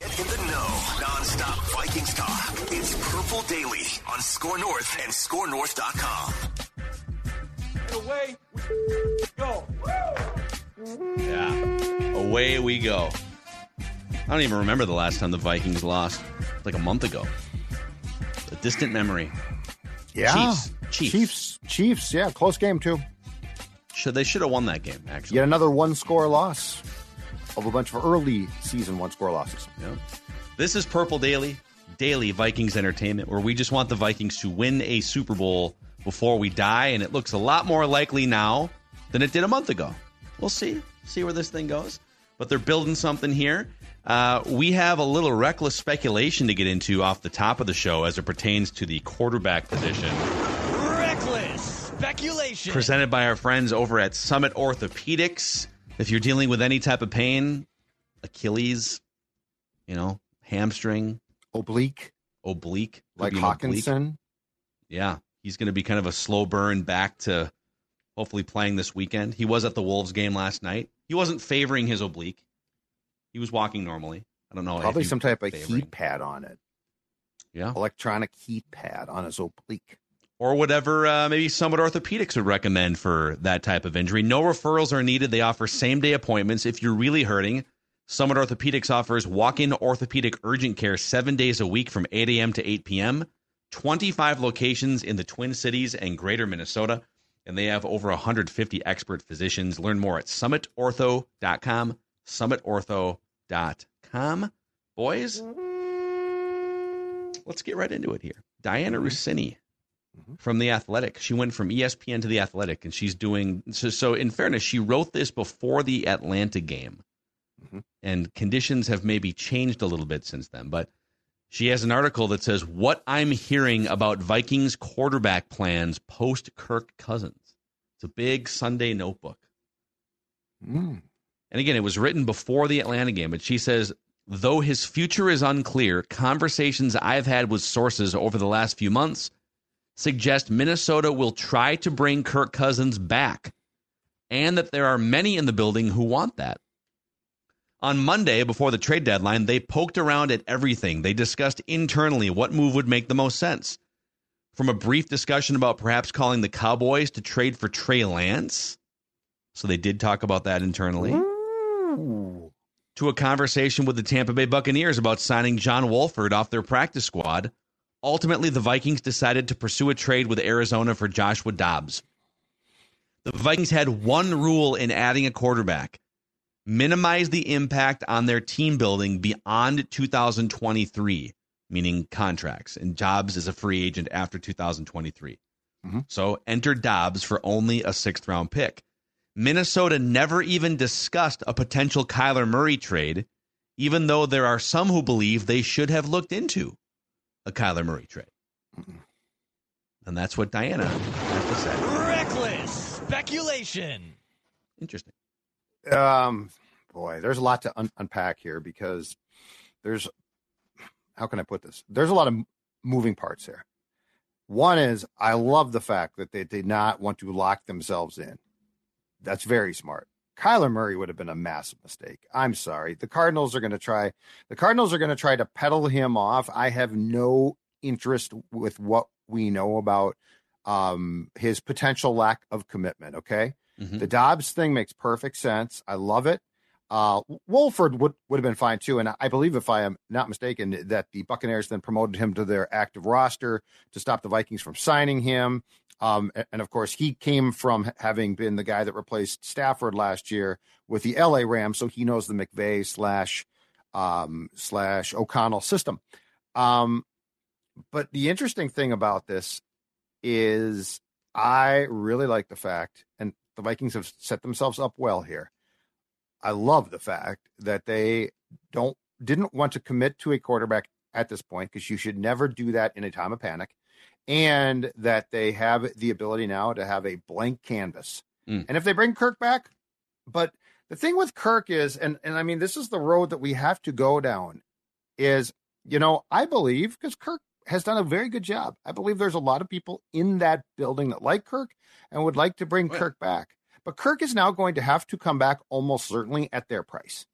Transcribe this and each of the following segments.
Get in the know, non-stop Vikings talk. It's Purple Daily on Score North and ScoreNorth.com. Away we go. Yeah. Away we go. I don't even remember the last time the Vikings lost. Like a month ago. A distant memory. Yeah. Chiefs. Chiefs. Chiefs. Chiefs. Yeah, close game too. Should they should have won that game, actually. Yet another one score loss of a bunch of early season one score losses. Yeah. This is Purple Daily, daily Vikings entertainment, where we just want the Vikings to win a Super Bowl before we die, and it looks a lot more likely now than it did a month ago. We'll see, see where this thing goes. But they're building something here. Uh, we have a little reckless speculation to get into off the top of the show as it pertains to the quarterback position. Reckless speculation. Presented by our friends over at Summit Orthopedics. If you're dealing with any type of pain, Achilles, you know, hamstring, Oblique, oblique, like an oblique. Yeah, he's going to be kind of a slow burn back to hopefully playing this weekend. He was at the Wolves game last night. He wasn't favoring his oblique. He was walking normally. I don't know. Probably some type of favoring. heat pad on it. Yeah. Electronic heat pad on his oblique. Or whatever uh, maybe Summit Orthopedics would recommend for that type of injury. No referrals are needed. They offer same day appointments if you're really hurting. Summit Orthopedics offers walk in orthopedic urgent care seven days a week from 8 a.m. to 8 p.m. 25 locations in the Twin Cities and greater Minnesota. And they have over 150 expert physicians. Learn more at summitortho.com. Summitortho.com. Boys, let's get right into it here. Dianna Russini from the Athletic. She went from ESPN to the Athletic, and she's doing so. So, in fairness, she wrote this before the Atlanta game, and conditions have maybe changed a little bit since then. But she has an article that says what I'm hearing about Vikings quarterback plans post Kirk Cousins. It's a big Sunday notebook. Mm. And again, it was written before the Atlanta game, but she says, though his future is unclear, conversations I've had with sources over the last few months suggest Minnesota will try to bring Kirk Cousins back and that there are many in the building who want that. On Monday, before the trade deadline, they poked around at everything. They discussed internally what move would make the most sense. From a brief discussion about perhaps calling the Cowboys to trade for Trey Lance. So they did talk about that internally Ooh. to a conversation with the Tampa Bay Buccaneers about signing John Wolford off their practice squad. Ultimately, the Vikings decided to pursue a trade with Arizona for Joshua Dobbs. The Vikings had one rule in adding a quarterback minimize the impact on their team building beyond 2023, meaning contracts and Dobbs is a free agent after 2023. Mhm. So enter Dobbs for only a sixth round pick. Minnesota never even discussed a potential Kyler Murray trade, even though there are some who believe they should have looked into a Kyler Murray trade. And that's what Dianna has to say. Reckless speculation. Interesting. Um, boy, there's a lot to un- unpack here because there's how can I put this? There's a lot of m- moving parts here. One is I love the fact that they did not want to lock themselves in. That's very smart. Kyler Murray would have been a massive mistake. I'm sorry. The Cardinals are going to try. The Cardinals are going to try to peddle him off. I have no interest with what we know about um, his potential lack of commitment. Okay. Mhm. The Dobbs thing makes perfect sense. I love it. Uh, Wolford would, would have been fine too. And I believe, if I am not mistaken, that the Buccaneers then promoted him to their active roster to stop the Vikings from signing him. Um, and of course, he came from having been the guy that replaced Stafford last year with the LA Rams, so he knows the McVay slash um, slash O'Connell system. Um, but the interesting thing about this is I really like the fact, and the Vikings have set themselves up well here. I love the fact that they don't didn't want to commit to a quarterback at this point because you should never do that in a time of panic, and that they have the ability now to have a blank canvas. Mm. And if they bring Kirk back, but the thing with Kirk is, and and I mean this is the road that we have to go down, is you know I believe because Kirk has done a very good job. I believe there's a lot of people in that building that like Kirk and would like to bring. Kirk back. But Kirk is now going to have to come back almost certainly at their price.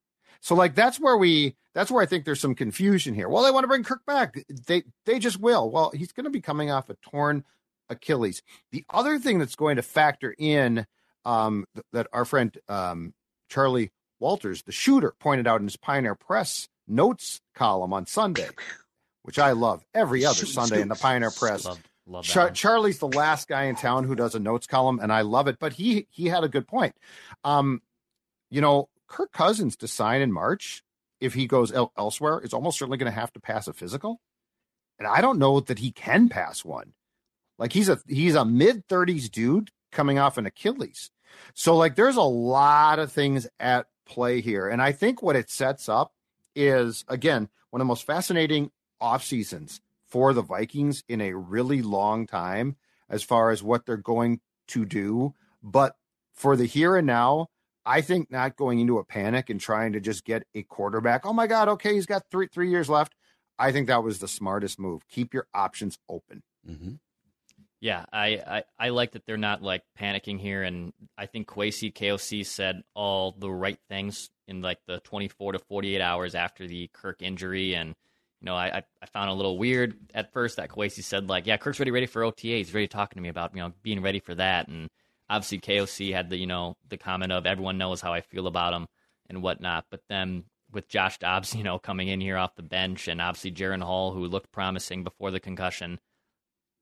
So like that's where we that's where I think there's some confusion here. Well, they want to bring Kirk back. They they just will. Well, he's going to be coming off a torn Achilles. The other thing that's going to factor in um, th- that our friend um, Charlie Walters, the shooter, pointed out in his Pioneer Press notes column on Sunday, which I love every other Sunday in the Pioneer Press. Love, love Char- Charlie's the last guy in town who does a notes column, and I love it. But he he had a good point. Um, you know, Kirk Cousins to sign in March, if he goes el- elsewhere, is almost certainly going to have to pass a physical, and I don't know that he can pass one. Like he's a he's a mid thirties dude coming off an Achilles, so like there's a lot of things at play here, and I think what it sets up is again one of the most fascinating off seasons for the Vikings in a really long time as far as what they're going to do. But for the here and now, I think not going into a panic and trying to just get a quarterback. Oh my God, okay, he's got three three years left. I think that was the smartest move. Keep your options open. Mm-hmm. Yeah, I, I, I like that they're not like panicking here, and I think Kwesi KOC said all the right things in like the 24 to 48 hours after the Kirk injury, and you know I, I, I found a little weird at first that Kwesi said like, yeah, Kirk's ready ready for OTA. He's ready talking to me about you know being ready for that, and obviously KOC had the you know the comment of everyone knows how I feel about him and whatnot, but then with Josh Dobbs, you know, coming in here off the bench, and obviously Jaren Hall, who looked promising before the concussion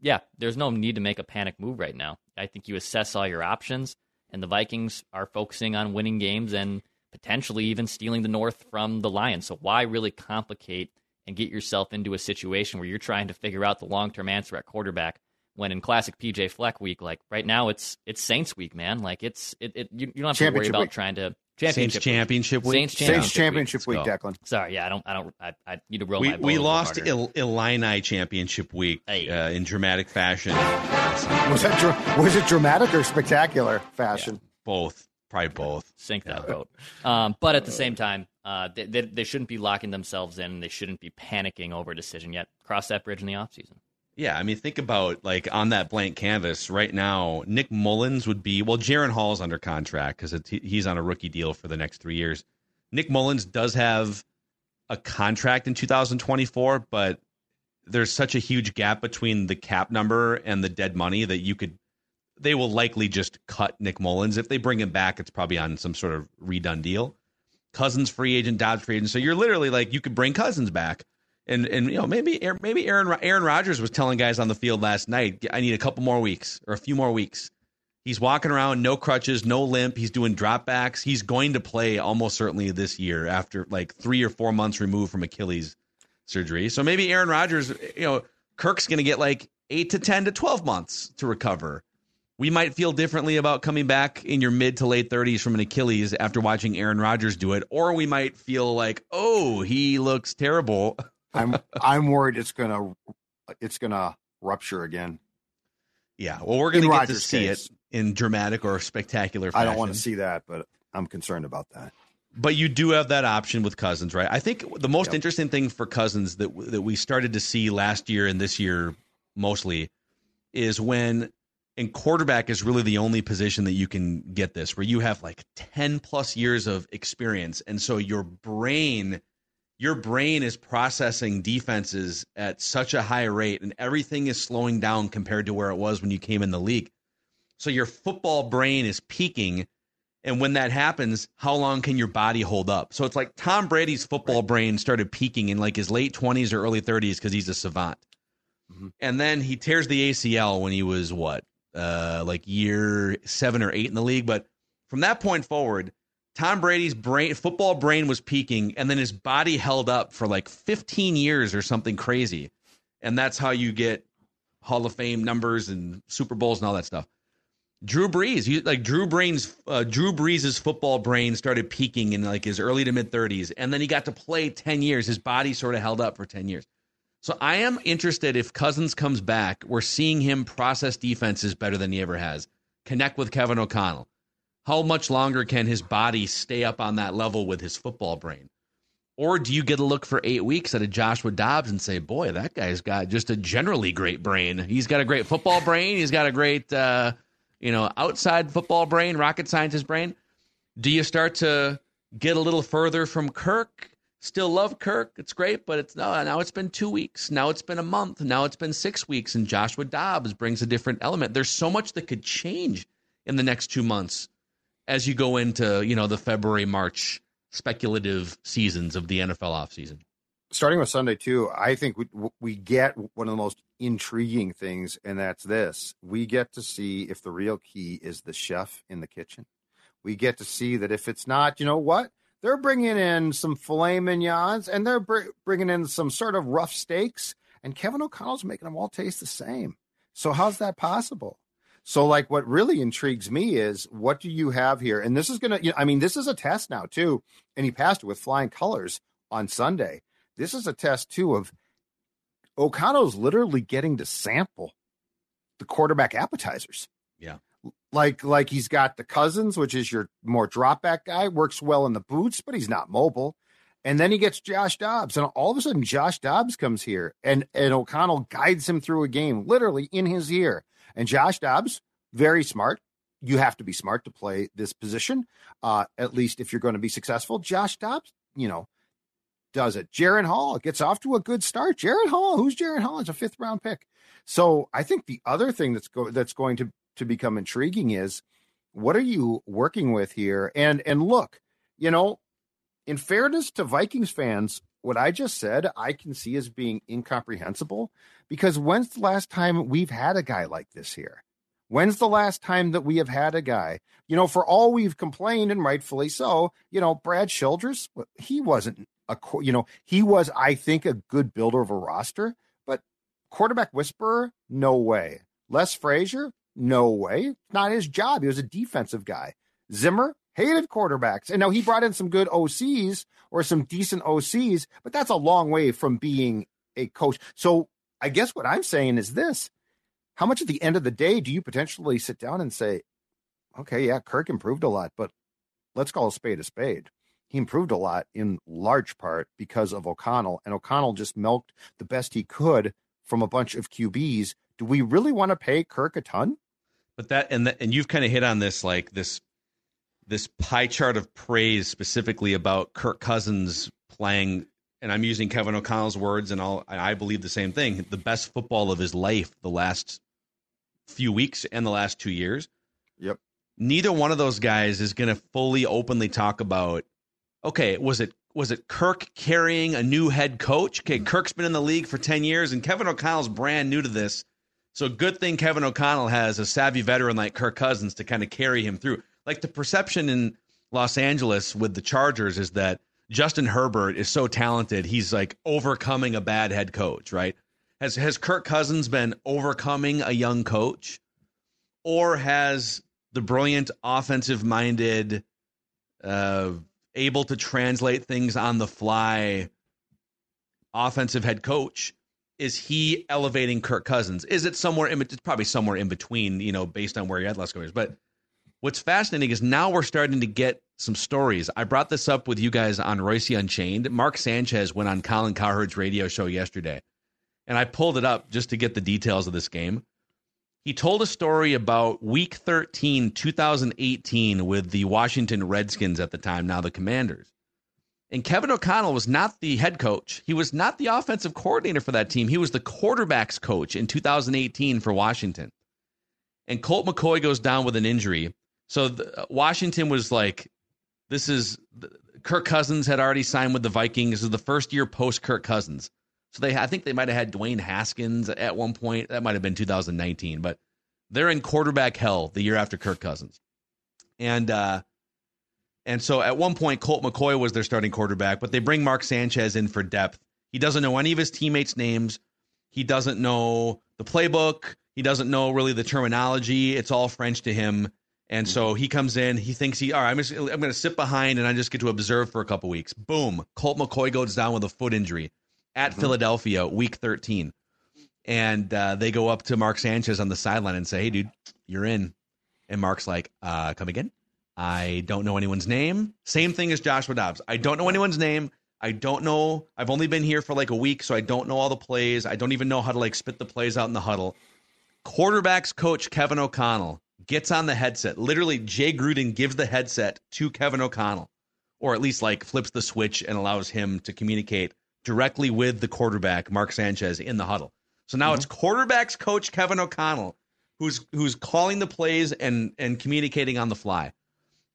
yeah, there's no need to make a panic move right now. I think you assess all your options, and the Vikings are focusing on winning games and potentially even stealing the North from the Lions. So why really complicate and get yourself into a situation where you're trying to figure out the long term answer at quarterback when in classic PJ Fleck week, like right now it's it's Saints week, man. Like it's it, it you, you don't have to worry about week. trying to Saints championship week. championship week. Saints Saints championship, championship Let's week. Declan. Sorry, yeah, I don't I don't I, I need to roll We, my we lost harder. Il- Illini championship week Hey. uh, in dramatic fashion. Was that dra- was it dramatic or spectacular fashion? both, probably both. sink that boat. Um, but at the same time, uh, they, they, they shouldn't be locking themselves in. They shouldn't be panicking over a decision yet. Cross that bridge in the offseason. Yeah, I mean, think about like on that blank canvas right now. Nick Mullens would be well. Jaren Hall's under contract because he's on a rookie deal for the next three years. Nick Mullens does have a contract in 2024, but there's such a huge gap between the cap number and the dead money that you could. They will likely just cut Nick Mullens if they bring him back. It's probably on some sort of redone deal. Cousins free agent, Dobbs free agent. So you're literally like you could bring Cousins back, and and you know maybe maybe Aaron Aaron Rodgers was telling guys on the field last night, I need a couple more weeks or a few more weeks. He's walking around, no crutches, no limp. He's doing dropbacks. He's going to play almost certainly this year after like three or four months removed from Achilles surgery. So maybe Aaron Rodgers, you know, Kirk's going to get like eight to 10 to 12 months to recover. We might feel differently about coming back in your mid to late 30s from an Achilles after watching Aaron Rodgers do it, or we might feel like, oh, he looks terrible. I'm I'm worried it's gonna it's gonna rupture again. Yeah, well, we're going In to get to see case. it in dramatic or spectacular fashion. I don't want to see that, but I'm concerned about that. But you do have that option with Cousins, right? I think the most Yep. interesting thing for Cousins that that we started to see last year and this year mostly is when and quarterback is really the only position that you can get this where you have like 10 plus years of experience and so your brain your brain is processing defenses at such a high rate and everything is slowing down compared to where it was when you came in the league. So your football brain is peaking and when that happens, how long can your body hold up? So it's like Tom Brady's football brain started peaking in like his late 20s or early 30s because he's a savant. And then he tears the ACL when he was what, uh, like year seven or eight in the league. But from that point forward, Tom Brady's brain, football brain was peaking, and then his body held up for like 15 years or something crazy. And that's how you get Hall of Fame numbers and Super Bowls and all that stuff. Drew Brees, like Drew Brain's, uh, Drew Brees' football brain started peaking in like his early to mid 30s, and then he got to play 10 years. His body sort of held up for 10 years. So I am interested if Cousins comes back, we're seeing him process defenses better than he ever has. Connect with Kevin O'Connell. How much longer can his body stay up on that level with his football brain? Or do you get a look for eight weeks at a Joshua Dobbs and say, boy, that guy's got just a generally great brain. He's got a great football brain. He's got a great, uh, you know, outside football brain, rocket scientist brain. Do you start to get a little further from Kirk? Still love Kirk. It's great, but it's no, now it's been two weeks. Now it's been a month. Now it's been six weeks. And Joshua Dobbs brings a different element. There's so much that could change in the next two months as you go into, you know, the February, March speculative seasons of the NFL offseason. starting with Sunday too, I think we we get one of the most intriguing things, and that's this: we get to see if the real key is the chef in the kitchen. We get to see that if it's not, you know what, they're bringing in some filet mignons and they're br- bringing in some sort of rough steaks, and Kevin O'Connell's making them all taste the same. So how's that possible? So, like, what really intrigues me is what do you have here? And this is going to, you know, I mean, this is a test now, too. And he passed it with flying colors on Sunday. This is a test, too, of O'Connell's literally getting to sample the quarterback appetizers. Yeah. Like, like he's got the Cousins, which is your more drop back guy, works well in the boots, but he's not mobile. And then he gets Josh Dobbs, and all of a sudden, Josh Dobbs comes here, and and O'Connell guides him through a game, literally in his ear. And Josh Dobbs, very smart. You have to be smart to play this position, uh, at least if you're going to be successful. Josh Dobbs, you know, does it. Jaren Hall gets off to a good start. Jaren Hall, who's Jaren Hall? Is a fifth round pick. So I think the other thing that's go that's going to to become intriguing is what are you working with here? And and look, you know, in fairness to Vikings fans, what I just said I can see as being incomprehensible because when's the last time we've had a guy like this here? When's the last time that we have had a guy? You know, for all we've complained and rightfully so, you know, Brad Childress, he wasn't a, you know, he was, I think, a good builder of a roster, but quarterback whisperer, no way. Les Frazier, no way. Not his job. He was a defensive guy. Zimmer hated quarterbacks. And now he brought in some good OCs or some decent OCs, but that's a long way from being a coach. So I guess what I'm saying is this how much at the end of the day do you potentially sit down and say, okay, yeah, Kirk improved a lot, but let's call a spade a spade. He improved a lot in large part because of O'Connell, and O'Connell just milked the best he could from a bunch of QBs. Do we really want to pay Kirk a ton? But that and that, and you've kind of hit on this like this this pie chart of praise specifically about Kirk Cousins playing and I'm using Kevin O'Connell's words and I'll I believe the same thing the best football of his life the last few weeks and the last 2 years. Yep. Neither one of those guys is going to fully openly talk about okay, was it was it Kirk carrying a new head coach? Okay, mm-hmm. Kirk's been in the league for 10 years and Kevin O'Connell's brand new to this. So good thing Kevin O'Connell has a savvy veteran like Kirk Cousins to kind of carry him through. Like the perception in Los Angeles with the Chargers is that Justin Herbert is so talented, he's like overcoming a bad head coach, right? Has has Kirk Cousins been overcoming a young coach? Or has the brilliant offensive minded uh able to translate things on the fly offensive head coach is he elevating Kirk Cousins? Is it somewhere in it's probably somewhere in between, you know, based on where at last couple years. But what's fascinating is now we're starting to get some stories. I brought this up with you guys on Royce Unchained. Mark Sanchez went on Colin Cowherd's radio show yesterday, and I pulled it up just to get the details of this game. He told a story about week 13, 2018, with the Washington Redskins at the time, now the Commanders. And Kevin O'Connell was not the head coach. He was not the offensive coordinator for that team. He was the quarterbacks coach in 2018 for Washington. And Colt McCoy goes down with an injury. So the, Washington was like, this is Kirk Cousins had already signed with the Vikings. This is the first year post Kirk Cousins. So they, I think they might have had Dwayne Haskins at one point. That might have been 2019, but they're in quarterback hell the year after Kirk Cousins. And uh, and so at one point, Colt McCoy was their starting quarterback, but they bring Mark Sanchez in for depth. He doesn't know any of his teammates' names. He doesn't know the playbook. He doesn't know really the terminology. It's all French to him. And so he comes in. He thinks he, all right, I'm, just, I'm going to sit behind and I just get to observe for a couple weeks. Boom. Colt McCoy goes down with a foot injury at mm-hmm. Philadelphia, week 13. And uh, they go up to Mark Sanchez on the sideline and say, hey, dude, you're in. And Mark's like, uh, come again? I don't know anyone's name. Same thing as Joshua Dobbs. I don't know anyone's name. I don't know. I've only been here for like a week, so I don't know all the plays. I don't even know how to like spit the plays out in the huddle. Quarterbacks coach Kevin O'Connell gets on the headset. Literally, Jay Gruden gives the headset to Kevin O'Connell, or at least like flips the switch and allows him to communicate directly with the quarterback, Mark Sanchez, in the huddle. So now mm-hmm. it's quarterbacks coach Kevin O'Connell who's who's calling the plays and and communicating on the fly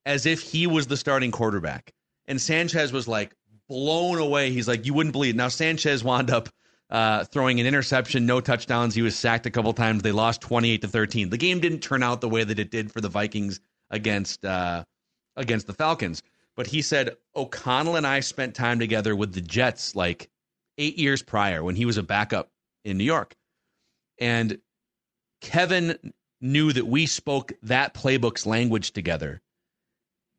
as if he was the starting quarterback. And Sanchez was like blown away. He's like, you wouldn't believe. It. Now Sanchez wound up uh, throwing an interception, no touchdowns. He was sacked a couple times. They lost twenty eight to thirteen. The game didn't turn out the way that it did for the Vikings against uh, against the Falcons. But he said O'Connell and I spent time together with the Jets like eight years prior when he was a backup in New York, and Kevin knew that we spoke that playbook's language together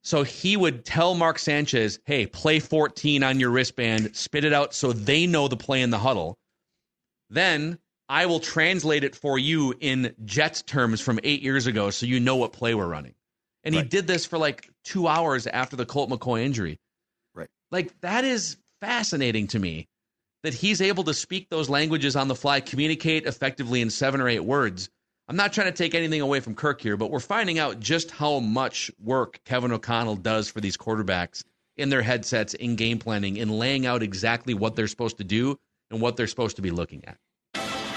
so he would tell Mark Sanchez, hey, play 14 on your wristband, spit it out so they know the play in the huddle. Then I will translate it for you in Jets terms from eight years ago so you know what play we're running. And right. he did this for like two hours after the Colt McCoy injury. Right. Like that is fascinating to me that he's able to speak those languages on the fly, communicate effectively in seven or eight words I'm not trying to take anything away from Kirk here, but we're finding out just how much work Kevin O'Connell does for these quarterbacks in their headsets, in game planning, in laying out exactly what they're supposed to do and what they're supposed to be looking at.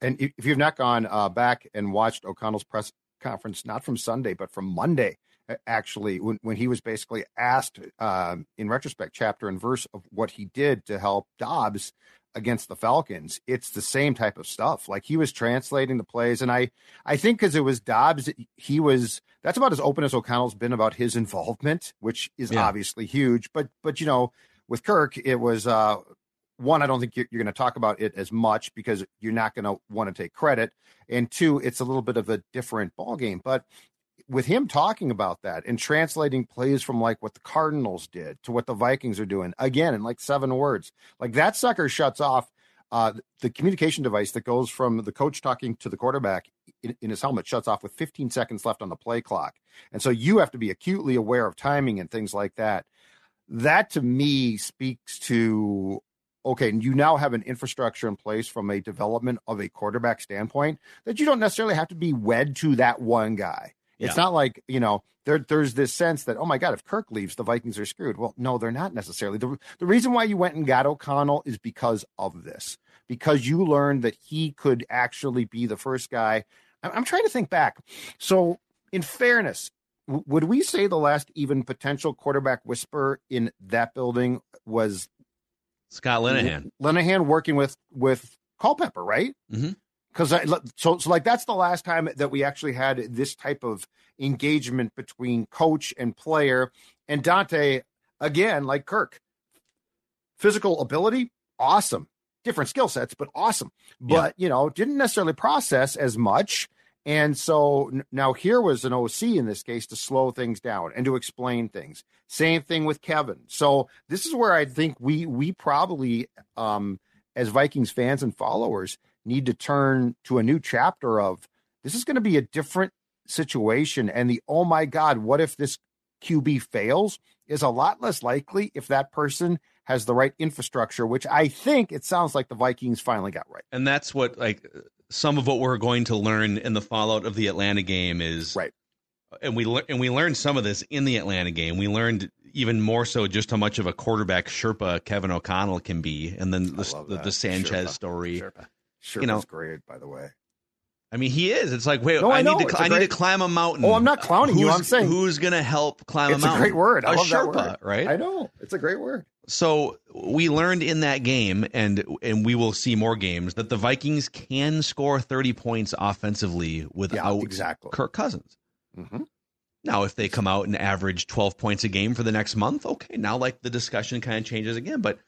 And if you've not gone uh, back and watched O'Connell's press conference, not from Sunday, but from Monday, actually, when, when he was basically asked, uh, in retrospect, chapter and verse of what he did to help Dobbs against the Falcons, it's the same type of stuff. Like he was translating the plays, and I I think because it was Dobbs, he was that's about as open as O'Connell's been about his involvement, which is yeah. obviously huge. But but you know, with Kirk, it was uh one, I don't think you're, you're going to talk about it as much because you're not going to want to take credit, and two, it's a little bit of a different ball game. But with him talking about that and translating plays from like what the Cardinals did to what the Vikings are doing again in like seven words, like that sucker shuts off uh, the communication device that goes from the coach talking to the quarterback in, in, his helmet shuts off with 15 seconds left on the play clock. And so you have to be acutely aware of timing and things like that. That to me speaks to okay, and you now have an infrastructure in place from a development of a quarterback standpoint that you don't necessarily have to be wed to that one guy. It's Yeah. not like, you know, there, there's this sense that, oh my God, if Kirk leaves, the Vikings are screwed. Well, no, they're not necessarily. The, the reason why you went and got O'Connell is because of this, because you learned that he could actually be the first guy. I'm, I'm trying to think back. So, in fairness, w- would we say the last even potential quarterback whisper in that building was Scott Linehan. Linehan working with with Culpepper, right? Mm-hmm. Because so so like that's the last time that we actually had this type of engagement between coach and player. And Daunte, again, like Kirk, physical ability, awesome, different skill sets, but awesome. But you know, didn't necessarily process as much. And so now here was an OC in this case to slow things down and to explain things. Same thing with Kevin. So this is where I think we we probably um as Vikings fans and followers need to turn to a new chapter of this is going to be a different situation and the oh my god what if this QB fails is a lot less likely if that person has the right infrastructure which I think it sounds like the Vikings finally got right. And that's what like some of what we're going to learn in the fallout of the Atlanta game is right. And we lear- and we learned some of this in the Atlanta game. We learned even more so just how much of a quarterback Sherpa Kevin O'Connell can be, and then the the, the Sanchez Sherpa. story. Sure, You know- great by the way. I mean, he is. It's like, wait, No, I I, need to, It's a I need to climb a mountain. Oh, I'm not clowning you. Who's- I'm saying- who's going to help climb It's a a mountain? great word. I a love that Sherpa, word. right? I know. It's a great word. So we learned in that game, and and we will see more games that the Vikings can score 30 points offensively without exactly. Kirk Cousins. Mhm. Now, if they come out and average 12 points a game for the next month, okay, now like the discussion kind of changes again. But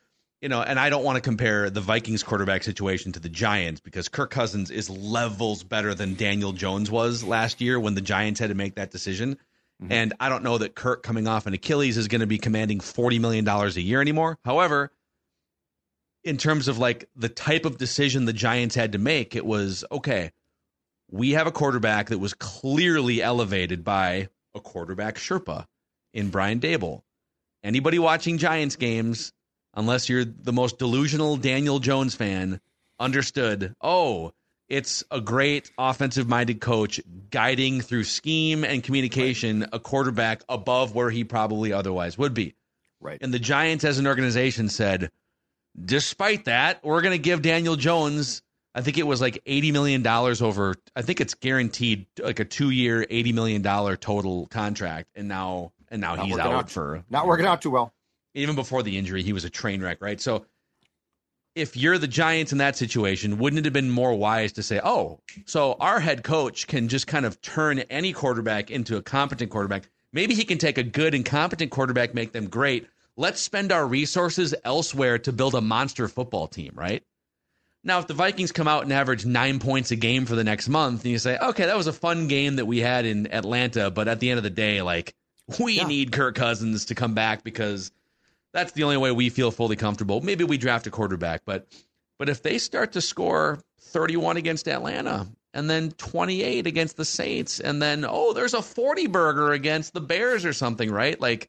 you know, and I don't want to compare the Vikings quarterback situation to the Giants because Kirk Cousins is levels better than Daniel Jones was last year when the Giants had to make that decision. Mm-hmm. And I don't know that Kirk coming off an Achilles is going to be commanding $40 million a year anymore. However, in terms of like the type of decision the Giants had to make, it was okay, we have a quarterback that was clearly elevated by a quarterback Sherpa in Brian Daboll. Anybody watching Giants games, unless you're the most delusional Daniel Jones fan, understood, oh, it's a great offensive minded coach guiding through scheme and communication a quarterback above where he probably otherwise would be. Right. And the Giants as an organization said, despite that, we're going to give Daniel Jones, I think it was like $80 million over, I think it's guaranteed like a two year, $80 million total contract. And now, and now Not he's out, out- for Not working out too well. even before the injury, he was a train wreck, right? So if you're the Giants in that situation, wouldn't it have been more wise to say, oh, so our head coach can just kind of turn any quarterback into a competent quarterback? Maybe he can take a good and competent quarterback, make them great. Let's spend our resources elsewhere to build a monster football team, right? Now, if the Vikings come out and average nine points a game for the next month, and you say, okay, that was a fun game that we had in Atlanta, but at the end of the day, like, we need Kirk Cousins to come back because that's the only way we feel fully comfortable. Maybe we draft a quarterback, but but if they start to score 31 against Atlanta and then 28 against the Saints and then oh, there's a 40 burger against the Bears or something, right? Like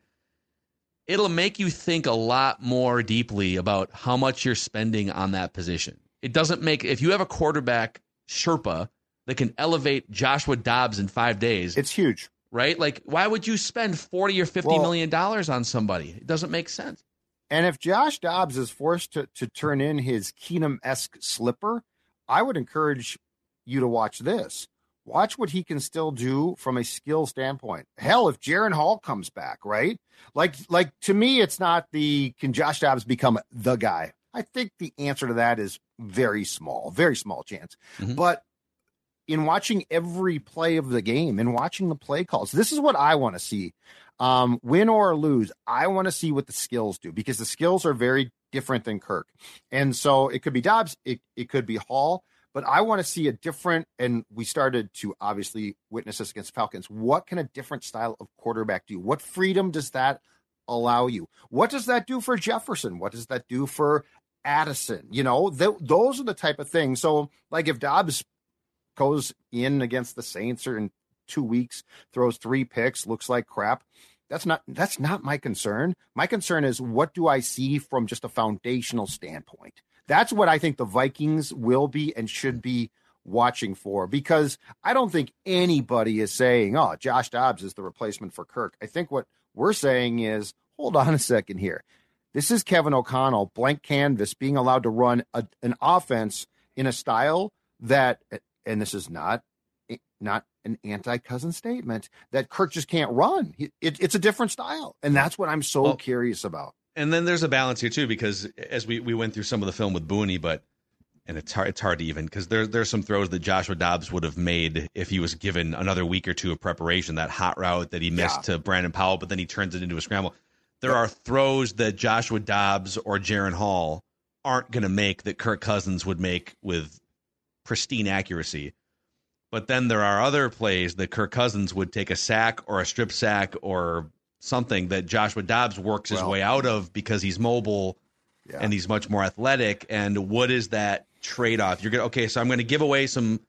it'll make you think a lot more deeply about how much you're spending on that position. It doesn't make if you have a quarterback Sherpa that can elevate Joshua Dobbs in 5 days. It's huge. Right? Like why would you spend 40 or 50 Well- million dollars on somebody? It doesn't make sense. And if Josh Dobbs is forced to, to turn in his Keenum esque slipper, I would encourage you to watch this. Watch what he can still do from a skill standpoint. Hell, if Jaren Hall comes back, right? Like, like to me, it's not the can Josh Dobbs become the guy. I think the answer to that is very small, very small chance. Mm-hmm. But in watching every play of the game and watching the play calls, this is what I want to see. Um, win or lose, I want to see what the skills do because the skills are very different than Kirk. And so it could be Dobbs, it, it could be Hall, but I want to see a different, and we started to obviously witness this against Falcons. What can a different style of quarterback do? What freedom does that allow you? What does that do for Jefferson? What does that do for Addison? You know, th- those are the type of things. So, like if Dobbs goes in against the Saints or in two weeks, throws three picks, looks like crap. That's not that's not my concern. My concern is what do I see from just a foundational standpoint. That's what I think the Vikings will be and should be watching for because I don't think anybody is saying, "Oh, Josh Dobbs is the replacement for Kirk." I think what we're saying is, "Hold on a second here. This is Kevin O'Connell, blank canvas, being allowed to run a, an offense in a style that, and this is not not an anti-cousin statement that Kirk just can't run. It, it's a different style, and that's what I'm so well, curious about. And then there's a balance here too, because as we we went through some of the film with Booney, but and it's hard it's hard to even because there's there's some throws that Joshua Dobbs would have made if he was given another week or two of preparation. That hot route that he missed yeah. to Brandon Powell, but then he turns it into a scramble. There are throws that Joshua Dobbs or Jaren Hall aren't going to make that Kirk Cousins would make with pristine accuracy. But then there are other plays that Kirk Cousins would take a sack or a strip sack or something that Joshua Dobbs works his well, way out of because he's mobile yeah. and he's much more athletic. And what is that trade off? You're going to, okay, so I'm going to give away some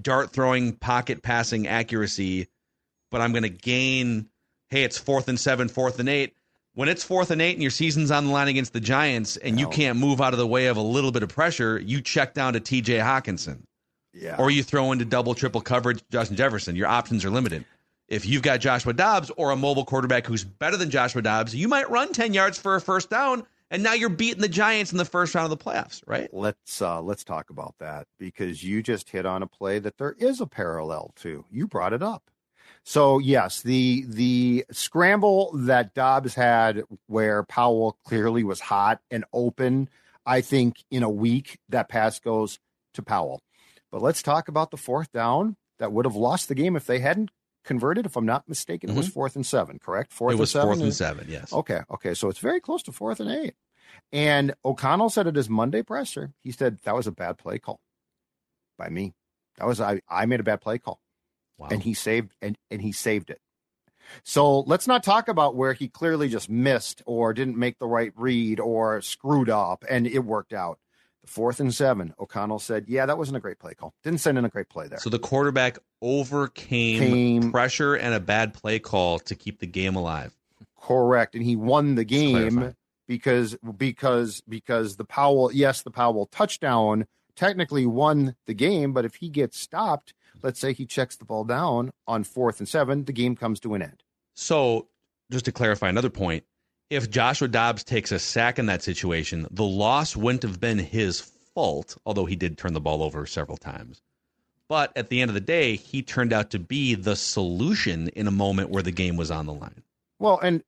dart throwing, pocket passing accuracy, but I'm going to gain, hey, it's fourth and seven, fourth and eight. When it's fourth and eight and your season's on the line against the Giants and you can't move out of the way of a little bit of pressure, you check down to TJ Hockenson. Yeah. Or you throw into double, triple coverage Justin Jefferson. Your options are limited. If you've got Joshua Dobbs or a mobile quarterback who's better than Joshua Dobbs, you might run 10 yards for a first down and now you're beating the Giants in the first round of the playoffs, right? Let's uh let's talk about that because you just hit on a play that there is a parallel to. You brought it up. So yes, the the scramble that Dobbs had where Powell clearly was hot and open, I think in a week that pass goes to Powell. But let's talk about the fourth down that would have lost the game if they hadn't converted. If I'm not mistaken, mm-hmm. it was mm-hmm. fourth and seven, correct? Fourth it was and fourth and seven, yes. Okay, okay. So it's very close to fourth and eight. And O'Connell said at his Monday presser, he said that was a bad play call by me. That was I, I made a bad play call. Wow. And he saved and, and he saved it. So let's not talk about where he clearly just missed or didn't make the right read or screwed up and it worked out. The Fourth and seven. O'Connell said, "Yeah, that wasn't a great play call. Didn't send in a great play there." So the quarterback overcame Came, pressure and a bad play call to keep the game alive. Correct, and he won the game because because because the Powell, yes, the Powell touchdown technically won the game, but if he gets stopped, let's say he checks the ball down on fourth and seven, the game comes to an end. So, just to clarify another point, if Joshua Dobbs takes a sack in that situation, the loss wouldn't have been his fault, although he did turn the ball over several times. But at the end of the day, he turned out to be the solution in a moment where the game was on the line. Well, and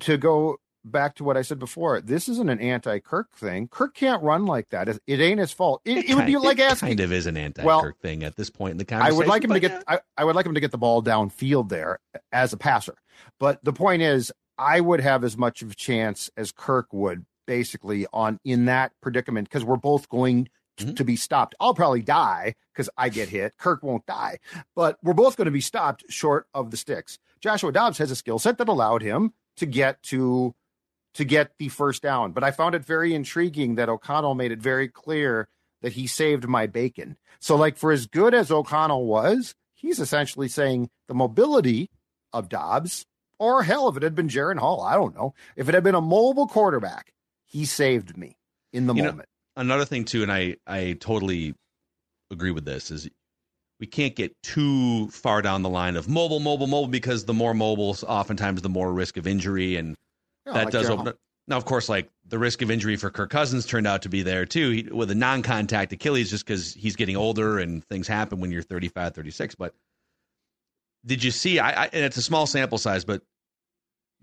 to go back to what I said before, this isn't an anti-Kirk thing. Kirk can't run like that. It, ain't his fault. It, it, it would be like asking. Kind of is an anti-Kirk well, thing at this point in the conversation. I would like him to get. I, I would like him to get the ball downfield there as a passer. But the point is, I would have as much of a chance as Kirk would basically on in that predicament because we're both going mm-hmm. to be stopped. I'll probably die because I get hit. Kirk won't die, but we're both going to be stopped short of the sticks. Joshua Dobbs has a skill set that allowed him to get to to get the first down. But I found it very intriguing that O'Connell made it very clear that he saved my bacon. So like for as good as O'Connell was, he's essentially saying the mobility of Dobbs or hell, if it had been Jaren Hall, I don't know. If it had been a mobile quarterback, he saved me in the you moment. Know, another thing too, and I I totally agree with this is we can't get too far down the line of mobile, mobile, mobile because the more mobile, oftentimes the more risk of injury, and yeah, that like does open. Up. Now, of course, like the risk of injury for Kirk Cousins turned out to be there too he, with a non-contact Achilles, just because he's getting older and things happen when you're 35, 36. But did you see? I, I, and it's a small sample size, but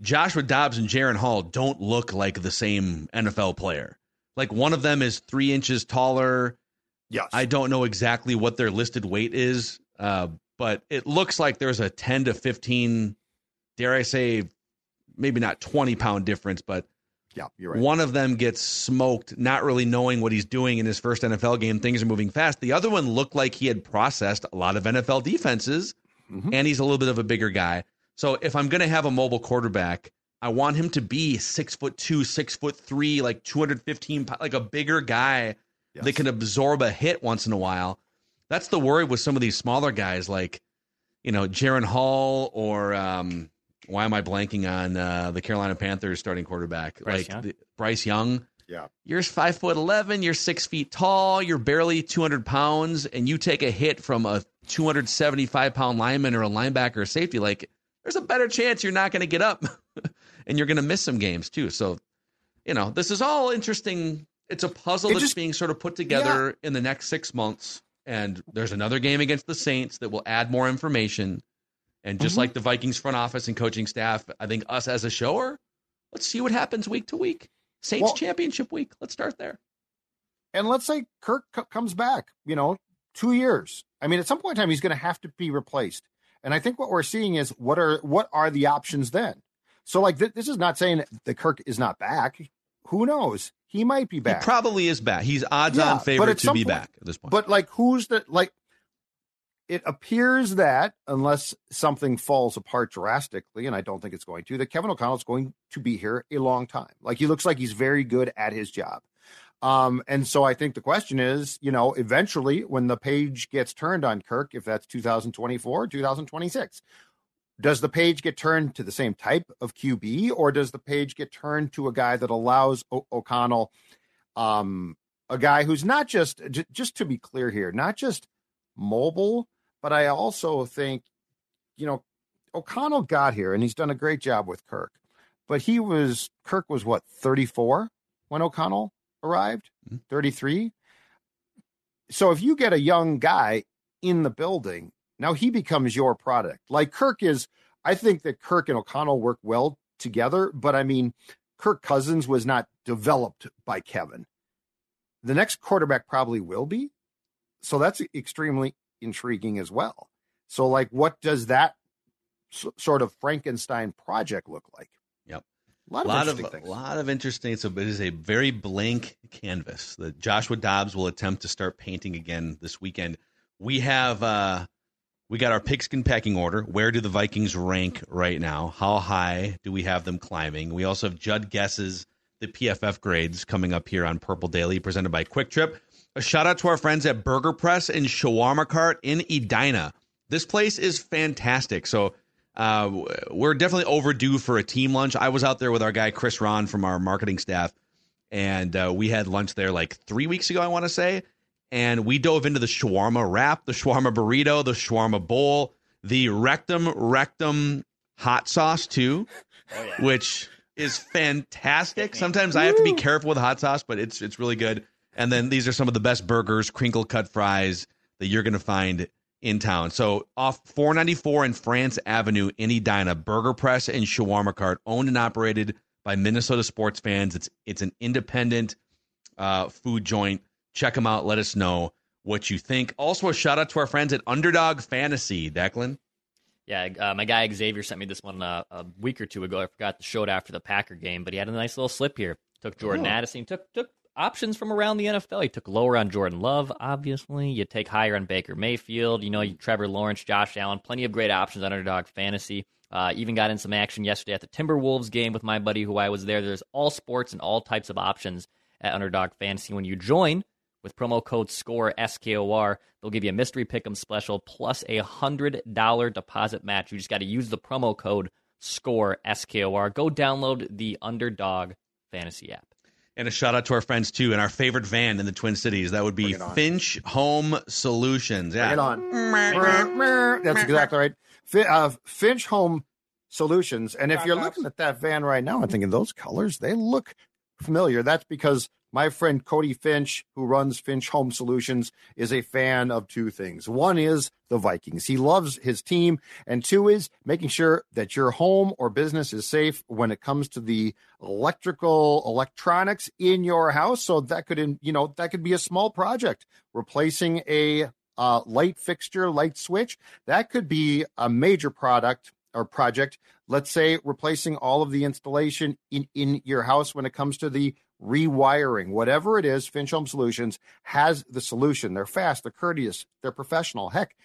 Joshua Dobbs and Jaren Hall don't look like the same NFL player. Like one of them is three inches taller. Yes. I don't know exactly what their listed weight is, uh, but it looks like there's a 10 to 15, dare I say, maybe not 20 pound difference, but yeah, you're right. One of them gets smoked, not really knowing what he's doing in his first NFL game. Things are moving fast. The other one looked like he had processed a lot of NFL defenses mm-hmm. and he's a little bit of a bigger guy. So if I'm going to have a mobile quarterback, I want him to be six foot two, six foot three, like 215, like a bigger guy yes. that can absorb a hit once in a while. That's the worry with some of these smaller guys, like you know Jaren Hall or um, why am I blanking on uh, the Carolina Panthers starting quarterback? Bryce like Young? The, Bryce Young. Yeah. You're five foot eleven. You're six feet tall. You're barely two hundred pounds, and you take a hit from a two hundred seventy five pound lineman or a linebacker or safety. Like, there's a better chance you're not going to get up, and you're going to miss some games too. So, you know, this is all interesting. It's a puzzle It that's just- being sort of put together in the next six months. And there's another game against the Saints that will add more information. And just Mhm. like the Vikings front office and coaching staff, I think us as a shower, let's see what happens week to week. Saints Well- championship week. Let's start there. And let's say Kirk co- comes back, you know, two years. I mean, at some point in time, he's going to have to be replaced. And I think what we're seeing is what are what are the options then? So, like, th- this is not saying that Kirk is not back. Who knows? He might be back. He probably is back. He's odds Yeah, on but favorite to be point- back at this point. But like, who's the like? It appears that unless something falls apart drastically, and I don't think it's going to, that Kevin O'Connell is going to be here a long time. Like he looks like he's very good at his job. Um, and so I think the question is, you know, eventually when the page gets turned on Kirk, if that's 2024, 2026, does the page get turned to the same type of QB or does the page get turned to a guy that allows o- O'Connell, um, a guy who's not just, j- just to be clear here, not just mobile, but I also think, you know, O'Connell got here and he's done a great job with Kirk, but he was, Kirk was what, 34 when O'Connell arrived? Mm-hmm. 33? So if you get a young guy in the building, now he becomes your product. Like Kirk is, I think that Kirk and O'Connell work well together, but I mean, Kirk Cousins was not developed by Kevin. The next quarterback probably will be. So that's extremely intriguing as well. So, like, what does that s- sort of Frankenstein project look like? Yep. A lot a of lot interesting of things. a lot of interesting. So it is a very blank canvas that Joshua Dobbs will attempt to start painting again this weekend. We have uh we got our pigskin pecking order. Where do the Vikings rank right now? How high do we have them climbing? We also have Judd guesses the PFF grades coming up here on Purple Daily, presented by Quick Trip. A shout out to our friends at Burger Press and Shawarma Cart in Edina. This place is fantastic. So uh, we're definitely overdue for a team lunch. I was out there with our guy Chris Ron from our marketing staff, and uh, we had lunch there like three weeks ago, I want to say. And we dove into the shawarma wrap, the shawarma burrito, the shawarma bowl, the rectum rectum hot sauce too, which is fantastic. Sometimes I have to be careful with hot sauce, but it's it's really good. And then these are some of the best burgers, crinkle cut fries that you're going to find in town. So off 494 and France Avenue in Edina, Burger Press and Shawarma Cart, owned and operated by Minnesota sports fans. It's it's an independent uh, food joint. Check them out. Let us know what you think. Also, a shout out to our friends at Underdog Fantasy, Declan. Yeah, uh, my guy Xavier sent me this one uh, a week or two ago. I forgot to show it after the Packer game, but he had a nice little slip here. Took Jordan Oh. Addison, took took options from around the NFL. You took lower on Jordan Love, obviously. You take higher on Baker Mayfield. You know, you, Trevor Lawrence, Josh Allen, plenty of great options on Underdog Fantasy. Uh, even got in some action yesterday at the Timberwolves game with my buddy who I was there. There's all sports and all types of options at Underdog Fantasy. When you join with promo code SCORE, S-K-O-R, they'll give you a mystery pick'em special plus a $100 deposit match. You just got to use the promo code SCORE, S-K-O-R. Go download the Underdog Fantasy app. And a shout out to our friends too, and our favorite van in the Twin Cities. That would be Bring it on. Finch Home Solutions. Yeah. Bring it on. That's exactly right. Uh, Finch Home Solutions. And if you're looking at that van right now and thinking those colors, they look familiar. That's because my friend Cody Finch, who runs Finch Home Solutions, is a fan of two things. One is the Vikings. He loves his team. And two is making sure that your home or business is safe when it comes to the electrical electronics in your house. So that could, you know, that could be a small project, replacing a uh, light fixture, light switch. That could be a major product or project. Let's say replacing all of the installation in, in your house when it comes to the rewiring, whatever it is, Finch Home Solutions has the solution. They're fast, they're courteous, they're professional. Heck,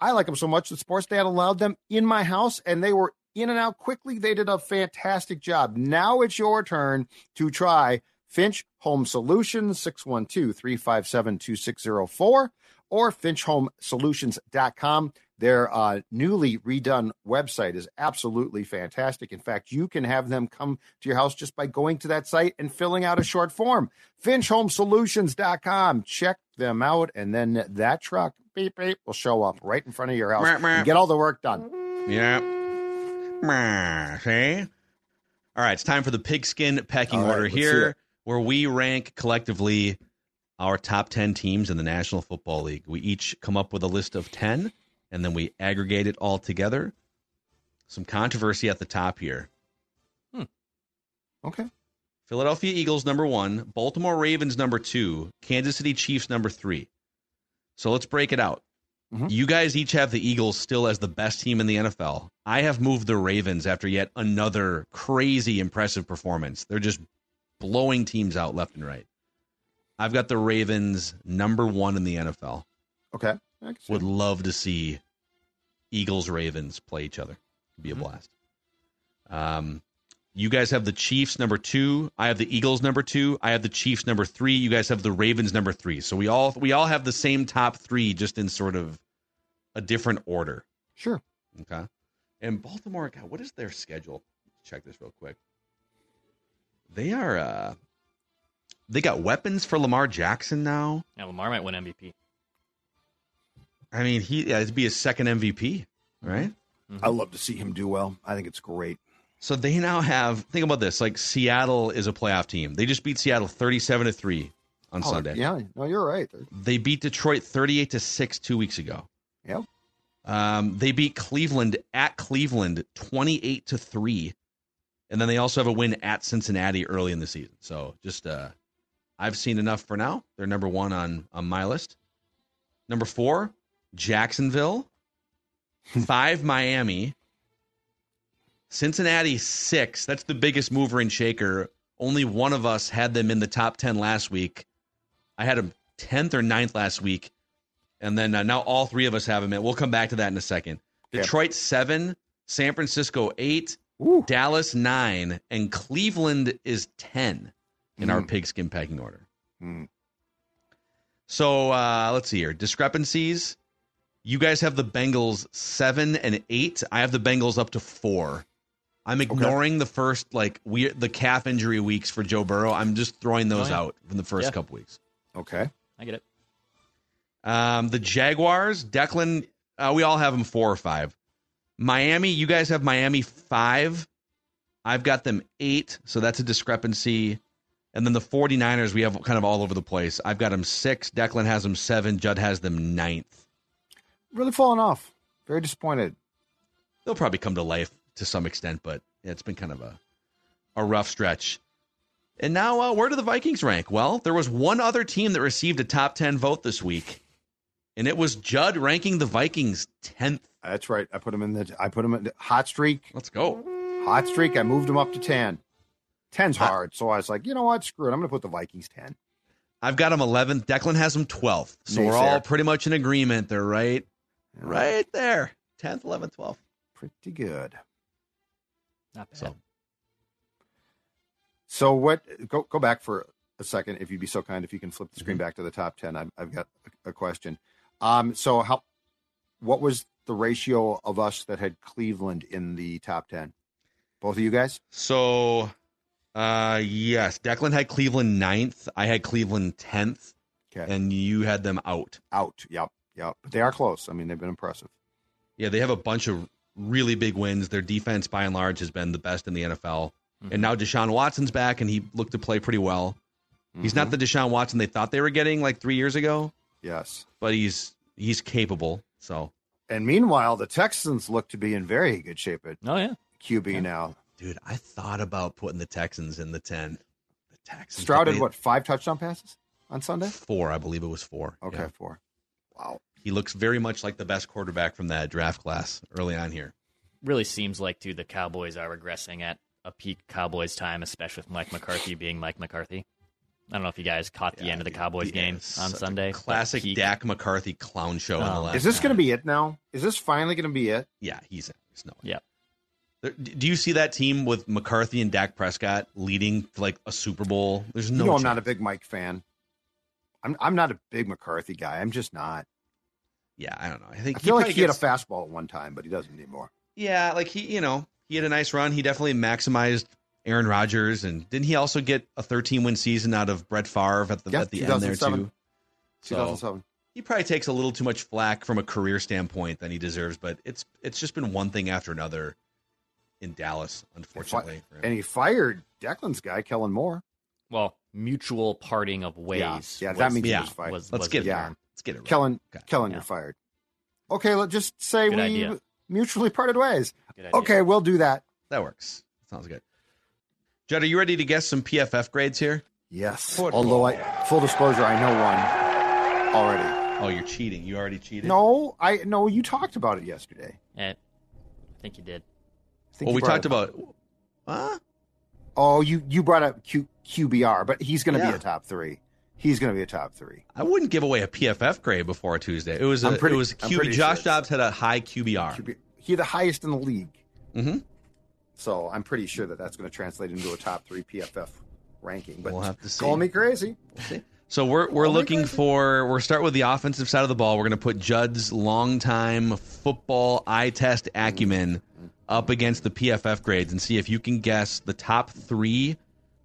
I like them so much that Sports Dad allowed them in my house and they were in and out quickly. They did a fantastic job. Now it's your turn to try Finch Home Solutions, 612 357 2604 or finchhomesolutions.com. Their uh, newly redone website is absolutely fantastic. In fact, you can have them come to your house just by going to that site and filling out a short form. FinchHomeSolutions.com. Check them out, and then that truck, beep, beep, will show up right in front of your house and get all the work done. Yeah. See? All right, it's time for the pigskin pecking All order here, where we rank collectively our top 10 teams in the National Football League. We each come up with a list of 10, and then we aggregate it all together. Some controversy at the top here. Okay. Philadelphia Eagles number one, Baltimore Ravens number two, Kansas City Chiefs number three. So let's break it out. Mhm. You guys each have the Eagles still as the best team in the NFL. I have moved the Ravens after yet another crazy impressive performance. They're just blowing teams out left and right. I've got the Ravens number one in the NFL. Okay. I can see Would it. love to see Eagles Ravens play each other. It'd be a blast. Um, you guys have the Chiefs number two. I have the Eagles number two. I have the Chiefs number three. You guys have the Ravens number three. So we all we all have the same top three, just in sort of a different order. Sure. Okay. And Baltimore, God, what is their schedule? Check this real quick. They are uh they got weapons for Lamar Jackson now. Yeah, Lamar might win MVP. I mean, he yeah, it'd be his second MVP, right? I love to see him do well. I think it's great. So they now have think about this, like Seattle is a playoff team. They just beat Seattle 37 to 3 on Oh, Sunday. Yeah. No, you're right. They beat Detroit 38 to 6 2 weeks ago. Yep. Um, they beat Cleveland at Cleveland 28 to 3. And then they also have a win at Cincinnati early in the season. So just uh I've seen enough for now. They're number 1 on on my list. Number 4, Jacksonville. 5 Miami. Cincinnati 6. That's the biggest mover and shaker. Only one of us had them in the top 10 last week. I had them 10th or 9th last week. And then uh, now all three of us have them in. We'll come back to that in a second. Detroit 7, San Francisco 8, Ooh. Dallas 9, and Cleveland is 10 in our pigskin pecking order. Hmm. So uh, let's see here. Discrepancies. You guys have the Bengals 7 and 8. I have the Bengals up to 4. I'm ignoring the first like weird the calf injury weeks for Joe Burrow. I'm just throwing those Oh, yeah. out from the first Yeah. couple weeks. Okay. I get it. Um, the Jaguars, Declan, uh, we all have them four or five. Miami, you guys have Miami five. I've got them eight, so that's a discrepancy. And then the 49ers, we have kind of all over the place. I've got them six. Declan has them seven. Judd has them ninth. Really falling off. Very disappointed. They'll probably come to life to some extent, but yeah, it's been kind of a, a rough stretch. And now, uh, where do the Vikings rank? Well, there was one other team that received a top 10 vote this week, and it was Judd ranking the Vikings 10th. That's right. I put him in the. I put him in the hot streak. Let's go. Hot streak. I moved him up to ten. Ten's hard, so I was like, you know what? Screw it. I'm going to put the Vikings ten. I've got them 11th. Declan has them 12th. So we're all pretty much in agreement. They're right, right there. 10th, 11th, 12th. Pretty good. Not bad. So So what? Go go back for a second, if you'd be so kind. If you can flip the screen Mm-hmm. back to the top ten, I've, I've got a, a question. Um, so how? What was the ratio of us that had Cleveland in the top ten? Both of you guys. So, uh, yes, Declan had Cleveland ninth. I had Cleveland tenth, Okay. and you had them out. Out. Yep. Yep. But they are close. I mean, they've been impressive. Yeah, they have a bunch of really big wins. Their defense, by and large, has been the best in the NFL. Mm-hmm. And now Deshaun Watson's back, and he looked to play pretty well. He's not the Deshaun Watson they thought they were getting like three years ago, Yes. but he's he's capable. So, And meanwhile, the Texans look to be in very good shape at Oh yeah. QB now. Dude, I thought about putting the Texans in the ten. The Texans Stroud but had what five touchdown passes on Sunday? Four, I believe it was four. Okay, Yeah. four. Wow. He looks very much like the best quarterback from that draft class early on here. Really seems like too the Cowboys are regressing at a peak Cowboys time, especially with Mike McCarthy being Mike McCarthy. I don't know if you guys caught the Yeah, end of the Cowboys yeah, game it's on Sunday. Classic peak- Dak McCarthy clown show in the Oh. last. Is this going to be it now? Is this finally going to be it? Yeah, he's, he's no. Yeah. Do you see that team with McCarthy and Dak Prescott leading to like a Super Bowl? There's no. you know, I'm not a big Mike fan. I'm I'm not a big McCarthy guy. I'm just not. Yeah, I don't know. I think I feel like probably he had a gets- fastball at one time, but he doesn't anymore. Yeah, like he, you know, he had a nice run. He definitely maximized Aaron Rodgers, and didn't he also get a 13 win season out of Brett Favre at the Yeah, at the end there 2007. too? So 2007. he probably takes a little too much flack from a career standpoint than he deserves, but it's it's just been one thing after another in Dallas, unfortunately. for him. And he fired Declan's guy, Kellen Moore. Well, mutual parting of ways. Yeah, yeah, that was- means he yeah, was fired. was- let's was get the it. yeah. Let's get it right. Kellen, Okay. Kellen, Yeah. you're fired. Okay, let's just say Good we idea. mutually parted ways. Okay, we'll do that. That works. Sounds good. Judd, are you ready to guess some PFF grades here? Yes. Although I, full disclosure, I know one already. Oh, you're cheating. You already cheated. No, I no. You talked about it yesterday. Eh, I think you did. I think Well, we talked up. about. Huh? Oh, you you brought up Q, QBR, but he's going to Yeah. be a top three. He's going to be a top three. I wouldn't give away a PFF grade before a Tuesday. It was a, I'm pretty- it was I'm QB. Josh sure. Dobbs had a high QBR. QB, he the highest in the league. Mm-hmm. So I'm pretty sure that that's going to translate into a top three PFF ranking. But We'll have to see. call me crazy. So we're we're Call looking for we're start with the offensive side of the ball. We're going to put Judd's longtime football eye test acumen up against the PFF grades and see if you can guess the top three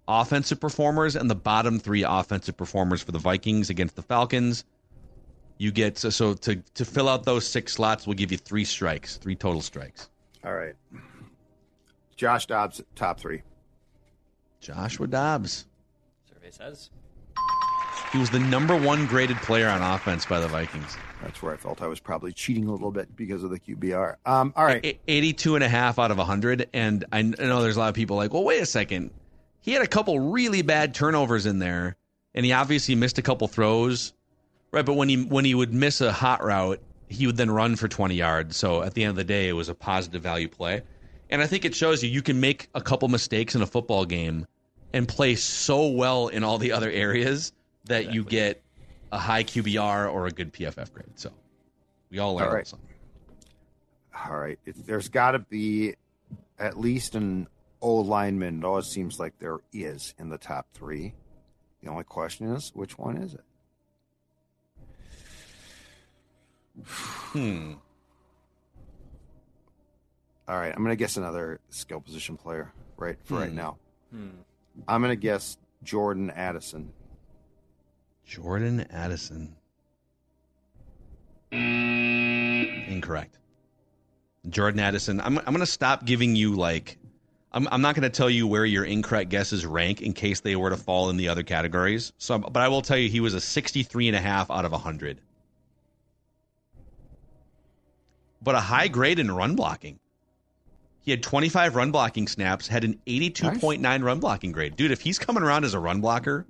offensive performers and the bottom three offensive performers for the Vikings against the Falcons. You get so, so to to fill out those six slots, we'll give you three strikes, three total strikes. All right. Josh Dobbs, top three. Joshua Dobbs. Survey says. He was the number one graded player on offense by the Vikings. That's where I felt I was probably cheating a little bit because of the QBR. Um, all right. A- 82 and a half out of 100 and i I know there's a lot of people like well wait a second. He had a couple really bad turnovers in there and he obviously missed a couple throws. Right but when he when he would miss a hot route he would then run for 20 yards. So at the end of the day it was a positive value play. And i think it shows you you can make a couple mistakes in a football game and play so well in all the other areas that you get a high qbr or a good pff grade so we all learn All right. something All right. It, there's got to be at least an O lineman. It always seems like there is in the top three. The only question is, which one is it? hmm All right. I'm going to guess another skill position player right for right Hmm. now. Hmm. I'm going to guess Jordan Addison. Jordan Addison. Incorrect. Jordan Addison. I'm, I'm going to stop giving you like. I'm, I'm not going to tell you where your incorrect guesses rank in case they were to fall in the other categories. So, but I will tell you he was a 63 and a half out of 100. But a high grade in run blocking. He had 25 run blocking snaps, had an 82.9 run blocking grade. Dude, if he's coming around as a run blocker,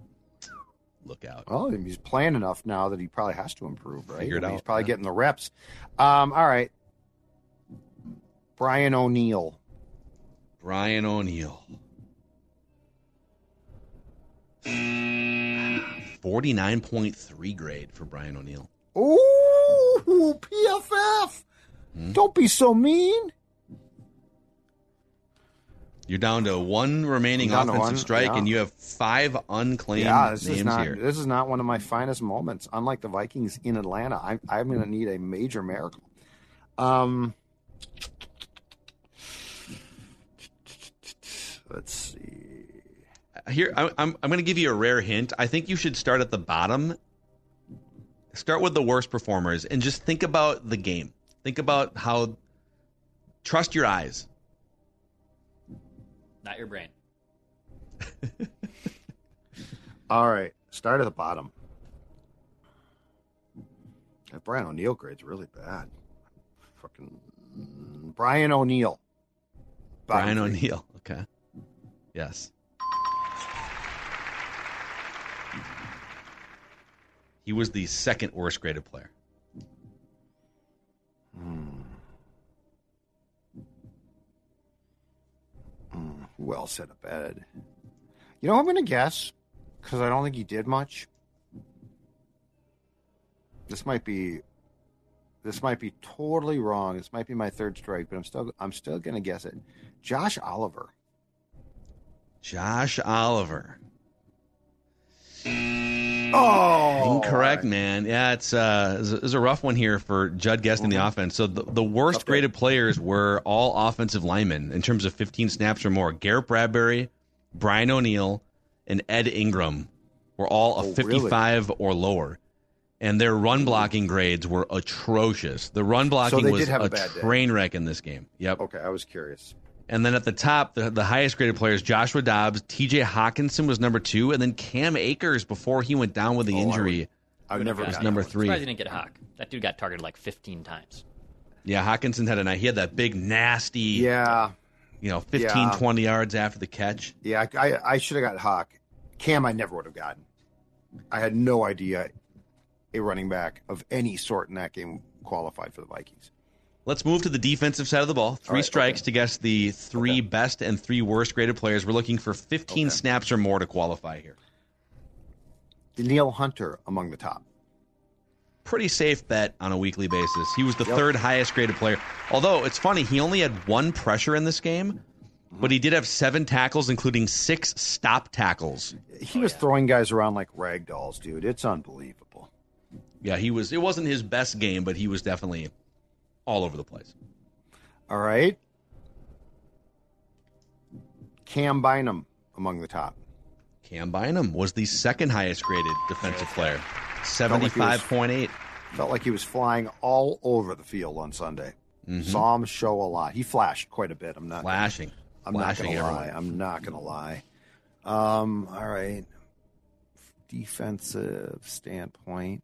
look out. Well, he's playing enough now that he probably has to improve, right? Figure it I mean, He's probably yeah. getting the reps. Um, all right. Brian O'Neill. Brian O'Neill. 49.3 grade for Brian O'Neill. Ooh, PFF. Hmm? Don't be so mean. You're down to one remaining Down offensive one, strike, yeah. and you have five unclaimed yeah, this names is not here. this is not one of my finest moments. Unlike the Vikings in Atlanta, I'm I'm going to need a major miracle. Um, let's see. Here, I- I'm I'm going to give you a rare hint. I think you should start at the bottom. Start with the worst performers, and just think about the game. Think about how. Trust your eyes. Not your brain. All right, start at the bottom. That Brian O'Neill grade's really bad. Fucking Brian O'Neill. Brian three. O'Neill. Okay. Yes. He was the second worst graded player. Hmm. Who else had a bed? You know, I'm going to guess because I don't think he did much. This might be, this might be totally wrong. This might be my third strike, but I'm still, I'm still going to guess it. Josh Oliver. Josh Oliver. Oh, Incorrect, man. Yeah, it's uh, it's a- it's a rough one here for Judd guessing the offense. So the, the worst graded players were all offensive linemen in terms of 15 snaps or more. Garrett Bradbury, Brian O'Neill, and Ed Ingram were all a Oh, 55 or lower. And their run blocking grades were atrocious. The run blocking they was a a train wreck in this game. Yep. Okay, I was curious. And then at the top, the, the highest graded players, Joshua Dobbs, TJ Hockenson was number two, and then Cam Akers before he went down with the Oh, I would- injury. I would never was number that one. three. Surprised he didn't get Hawk. That dude got targeted like 15 times. Yeah, Hawkinson had a night. He had that big, nasty, Yeah, you know, 15, Yeah. 20 yards after the catch. yeah. I, I, I should have got Hawk. Cam, I never would have gotten. I had no idea a running back of any sort in that game qualified for the Vikings. Let's move to the defensive side of the ball. Three right, strikes okay. to guess the three best and three worst graded players. We're looking for 15 Okay. snaps or more to qualify here. Neil Hunter among the top. Pretty safe bet on a weekly basis. He was the Yep. third highest graded player. Although it's funny, he only had one pressure in this game, mm-hmm. but he did have seven tackles, including six stop tackles. He was throwing guys around like rag dolls, dude. It's unbelievable. Yeah, he was. It wasn't his best game, but he was definitely all over the place. All right. Cam Bynum among the top. Cam Bynum was the second highest graded defensive player, like he was- seventy-five point eight. Felt like he was flying all over the field on Sunday. Saw him show a lot. He flashed quite a bit. I'm not. Flashing, I'm flashing not gonna everyone. lie. I'm not gonna lie. Um. All right. Defensive standpoint.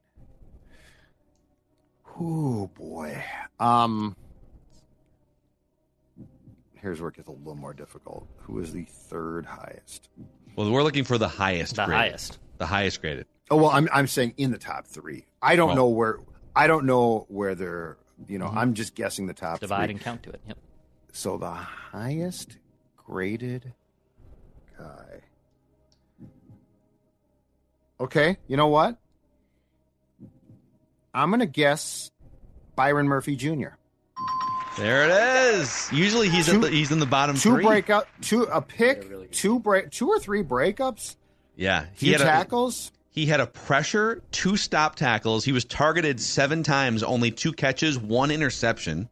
Oh boy. Um. Here's where it gets a little more difficult. Who is the third highest? Well, we're looking for the highest. The graded. highest. The highest graded. Oh well, I'm I'm saying in the top three. I don't Well- know where. I don't know where they're. You know, I'm just guessing the top Divide three. and count to it. Yep. So the highest graded guy. Okay, you know what? I'm gonna guess Byron Murphy Jr. There it is. Usually he's Two- at the, he's in the bottom Two three. breakout, two a pick, two break, two or three breakups, Yeah, he few had a, tackles. he had a pressure, two stop tackles. He was targeted seven times, only two catches, one interception.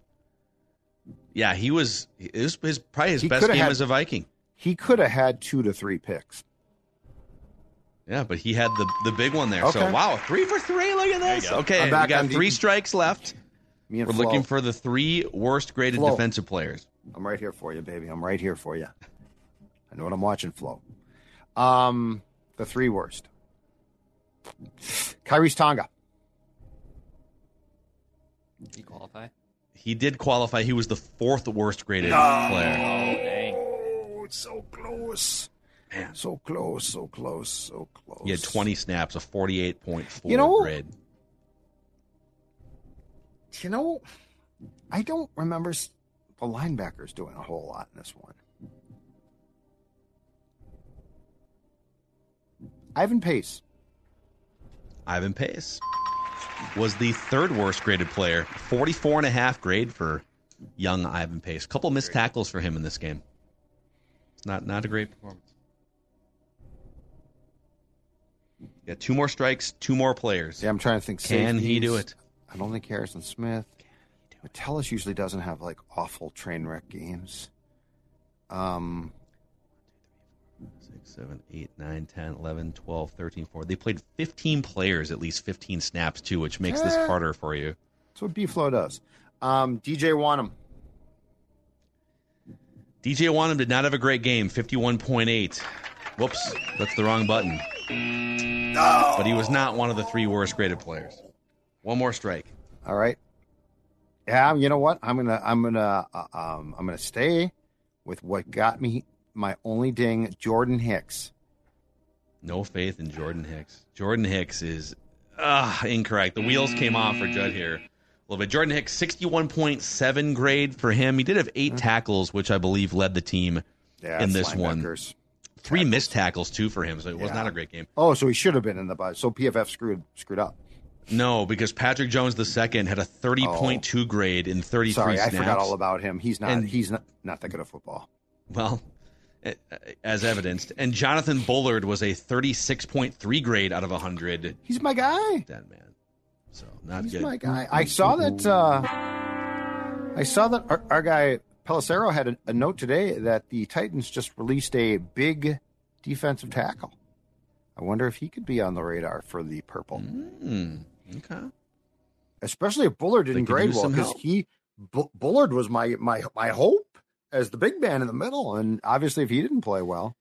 Yeah, he was. It was his probably his He best game had- as a Viking. He could have had two to three picks. Yeah, but he had the the big one there. So wow, three for three. Look at this. go. Okay, I'm we back got on three deep- strikes left. Me and We're Flo, looking for the three worst graded Flo. defensive players. I'm right here for you, baby. I'm right here for you. I know what I'm watching, Flo. Um, the three worst. Khyiris Tonga. Did he qualify? He did qualify. He was the fourth worst graded player. Oh, dang. Oh, it's so close. Man. So close, so close, so close. He had 20 snaps, a 48.4 You know- grade. You know, I don't remember the linebackers doing a whole lot in this one. Ivan Pace. Ivan Pace was the third worst graded player, 44 and a half grade for young Ivan Pace. Couple missed tackles for him in this game. It's not not a great performance. Got two more strikes, two more players. Yeah, I'm trying to think. Can he do it? I don't think Harrison Smith. Metellus usually doesn't have like awful train wreck games. Um, 6, 7, 8, 9, 10, 11, 12, 13, 14. They played 15 players, at least 15 snaps, too, which makes this Eh. harder for you. that's what B Flow does. Um, DJ Wonnum. DJ Wonnum did not have a great game, 51.8. Whoops, that's the wrong button. But he was not one of the three worst graded players. One more strike. All right. Yeah, you know what? I'm gonna I'm gonna uh, um I'm gonna stay with what got me my only ding, Jordan Hicks. No faith in Jordan Hicks. Jordan Hicks is uh, incorrect. The wheels came off for Judd here a little bit. Jordan Hicks, 61.7 grade for him. He did have eight tackles, which I believe led the team Yeah, in this one. linebackers. Three missed tackles, too, for him, so it was Yeah. not a great game. Oh, so he should have been in the bus. So PFF screwed screwed up. No, because Patrick Jones II had a 30.2 grade in 33 Sorry, I forgot all about him. He's not And- he's not not that good at football. Well, as evidenced. And Jonathan Bullard was a 36.3 grade out of 100. He's my guy. Dead man. So not good. He's good. my guy. I saw that. Uh, I saw that our, our guy Pelissero had a, a note today that the Titans just released a big defensive tackle. I wonder if he could be on the radar for the purple, Hmm. okay. especially if Bullard didn't grade well because he Bu- Bullard was my my my hope as the big man in the middle, and obviously if he didn't play well,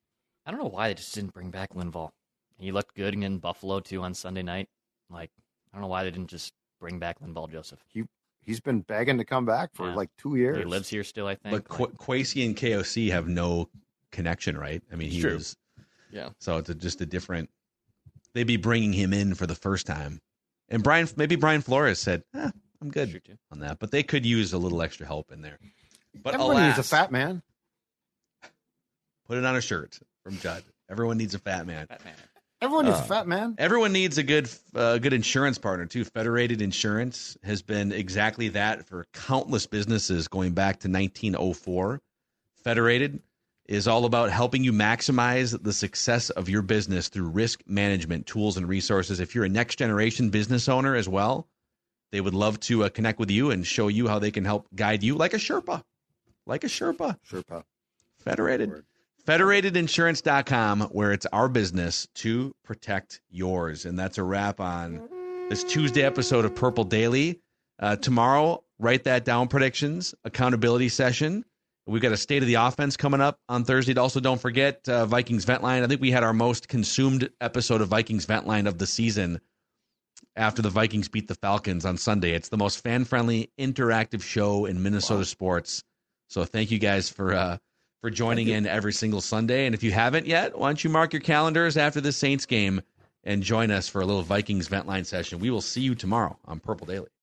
I don't know why they just didn't bring back Linval. He looked good in Buffalo too on Sunday night. Like I don't know why they didn't just bring back Linval Joseph. he he's been begging to come back for Yeah. like two years. He lives here still, I think. But Qu- Kwesi and KOC have no connection, right? I mean, he True. was yeah. so it's a, just a different. They'd be bringing him in for the first time, and Brian maybe Brian Flores said, eh, "I'm good Sure too. on that," but they could use a little extra help in there. But Everybody alas, needs a fat man. put it on a shirt from Judd. Everyone needs a fat man. Everyone needs Uh, a fat man. Everyone needs a good, uh, good insurance partner too. Federated Insurance has been exactly that for countless businesses going back to 1904. Federated is all about helping you maximize the success of your business through risk management tools and resources. If you're a next generation business owner as well, they would love to uh, connect with you and show you how they can help guide you like a Sherpa, like a Sherpa. Sure, pal. Federated. Federatedinsurance.com, where it's our business to protect yours. And that's a wrap on this Tuesday episode of Purple Daily. Uh, tomorrow, write that down predictions, accountability session. We've got a state of the offense coming up on Thursday. Also, don't forget uh, Vikings Vent Line. I think we had our most consumed episode of Vikings Vent Line of the season after the Vikings beat the Falcons on Sunday. It's the most fan friendly, interactive show in Minnesota sports. So thank you guys for uh, for joining in every single Sunday. And if you haven't yet, why don't you mark your calendars after the Saints game and join us for a little Vikings Vent Line session? We will see you tomorrow on Purple Daily.